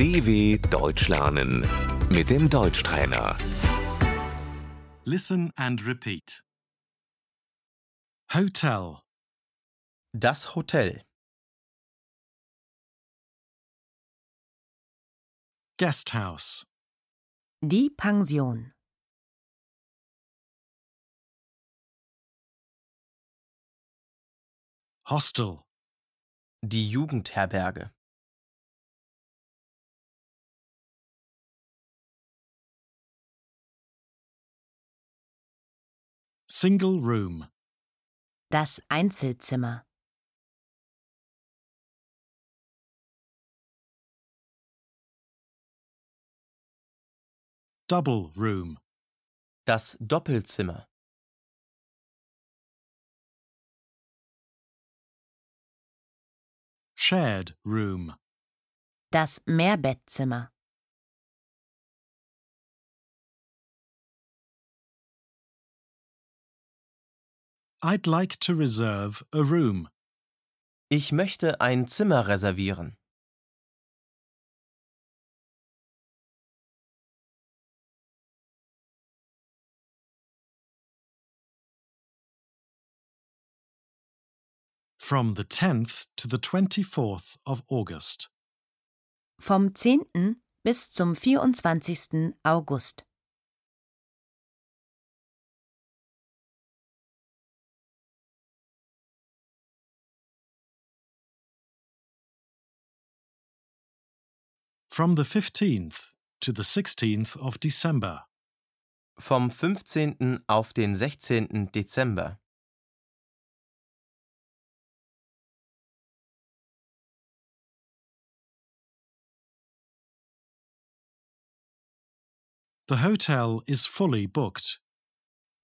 DW Deutsch lernen mit dem Deutschtrainer. Listen and repeat. Hotel, Das Hotel. guest house, Die Pension. hostel, Die Jugendherberge. Single room, Das Einzelzimmer. double room, Das Doppelzimmer. shared room, Das Mehrbettzimmer. I'd like to reserve a room. Ich möchte ein Zimmer reservieren. From the 10th to the 24th of August. Vom 10. bis zum 24. August. From the 15th to the 16th of December. Vom 15. auf den 16. Dezember. The hotel is fully booked.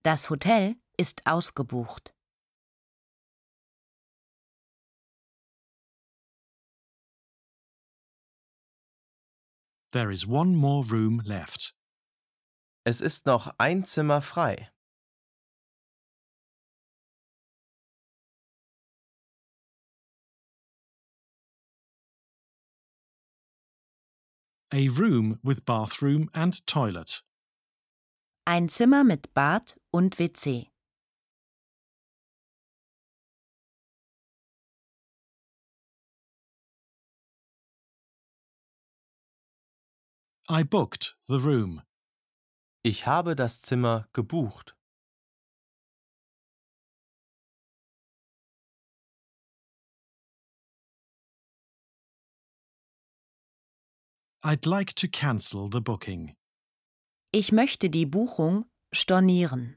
Das Hotel ist ausgebucht. There is one more room left. Es ist noch ein Zimmer frei. A room with bathroom and toilet. Ein Zimmer mit Bad und WC. I booked the room. Ich habe das Zimmer gebucht. I'd like to cancel the booking. Ich möchte die Buchung stornieren.